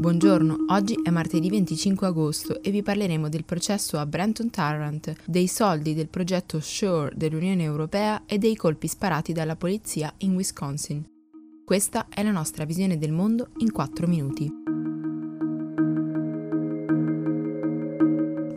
Buongiorno, oggi è martedì 25 agosto e vi parleremo del processo a Brenton Tarrant, dei soldi del progetto SURE dell'Unione Europea e dei colpi sparati dalla polizia in Wisconsin. Questa è la nostra visione del mondo in 4 minuti.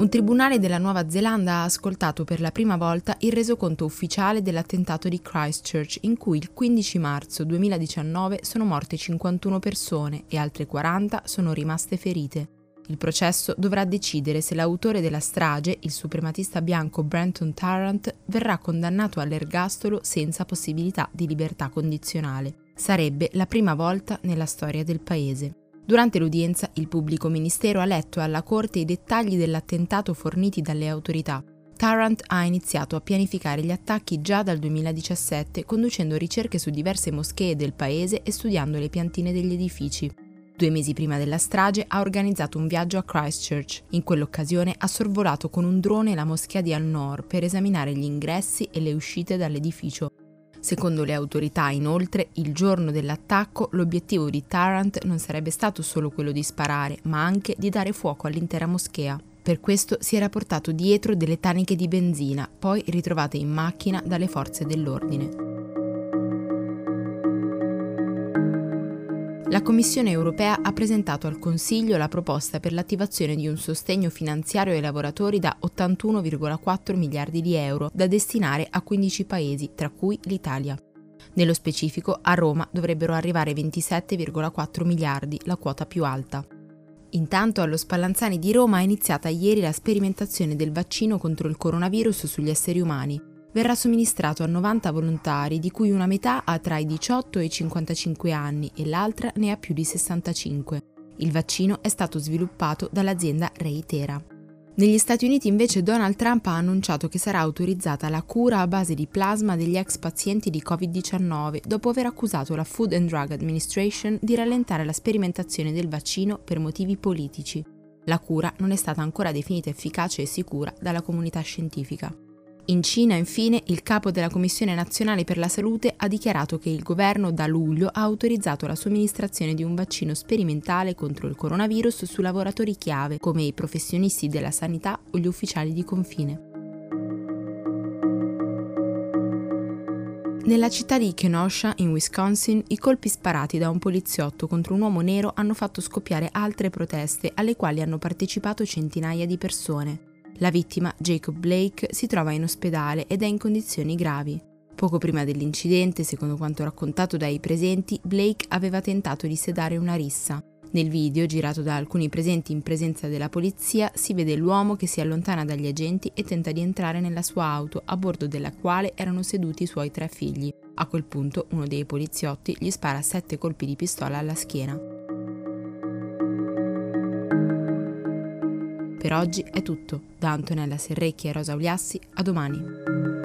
Un tribunale della Nuova Zelanda ha ascoltato per la prima volta il resoconto ufficiale dell'attentato di Christchurch, in cui il 15 marzo 2019 sono morte 51 persone e altre 40 sono rimaste ferite. Il processo dovrà decidere se l'autore della strage, il suprematista bianco Brenton Tarrant, verrà condannato all'ergastolo senza possibilità di libertà condizionale. Sarebbe la prima volta nella storia del paese. Durante l'udienza il pubblico ministero ha letto alla Corte i dettagli dell'attentato forniti dalle autorità. Tarrant ha iniziato a pianificare gli attacchi già dal 2017, conducendo ricerche su diverse moschee del paese e studiando le piantine degli edifici. Due mesi prima della strage ha organizzato un viaggio a Christchurch. In quell'occasione ha sorvolato con un drone la moschea di Al-Noor per esaminare gli ingressi e le uscite dall'edificio. Secondo le autorità, inoltre, il giorno dell'attacco l'obiettivo di Tarrant non sarebbe stato solo quello di sparare, ma anche di dare fuoco all'intera moschea. Per questo si era portato dietro delle taniche di benzina, poi ritrovate in macchina dalle forze dell'ordine. La Commissione europea ha presentato al Consiglio la proposta per l'attivazione di un sostegno finanziario ai lavoratori da 81,4 miliardi di euro da destinare a 15 paesi, tra cui l'Italia. Nello specifico, a Roma dovrebbero arrivare 27,4 miliardi, la quota più alta. Intanto allo Spallanzani di Roma è iniziata ieri la sperimentazione del vaccino contro il coronavirus sugli esseri umani verrà somministrato a 90 volontari, di cui una metà ha tra i 18 e i 55 anni e l'altra ne ha più di 65. Il vaccino è stato sviluppato dall'azienda Reitera. Negli Stati Uniti invece Donald Trump ha annunciato che sarà autorizzata la cura a base di plasma degli ex pazienti di Covid-19 dopo aver accusato la Food and Drug Administration di rallentare la sperimentazione del vaccino per motivi politici. La cura non è stata ancora definita efficace e sicura dalla comunità scientifica. In Cina, infine, il capo della Commissione nazionale per la salute ha dichiarato che il governo da luglio ha autorizzato la somministrazione di un vaccino sperimentale contro il coronavirus su lavoratori chiave come i professionisti della sanità o gli ufficiali di confine. Nella città di Kenosha, in Wisconsin, i colpi sparati da un poliziotto contro un uomo nero hanno fatto scoppiare altre proteste alle quali hanno partecipato centinaia di persone. La vittima, Jacob Blake, si trova in ospedale ed è in condizioni gravi. Poco prima dell'incidente, secondo quanto raccontato dai presenti, Blake aveva tentato di sedare una rissa. Nel video, girato da alcuni presenti in presenza della polizia, si vede l'uomo che si allontana dagli agenti e tenta di entrare nella sua auto, a bordo della quale erano seduti i suoi tre figli. A quel punto, uno dei poliziotti gli spara sette colpi di pistola alla schiena. Per oggi è tutto. Da Antonella Serrecchi e Rosa Uliassi, a domani.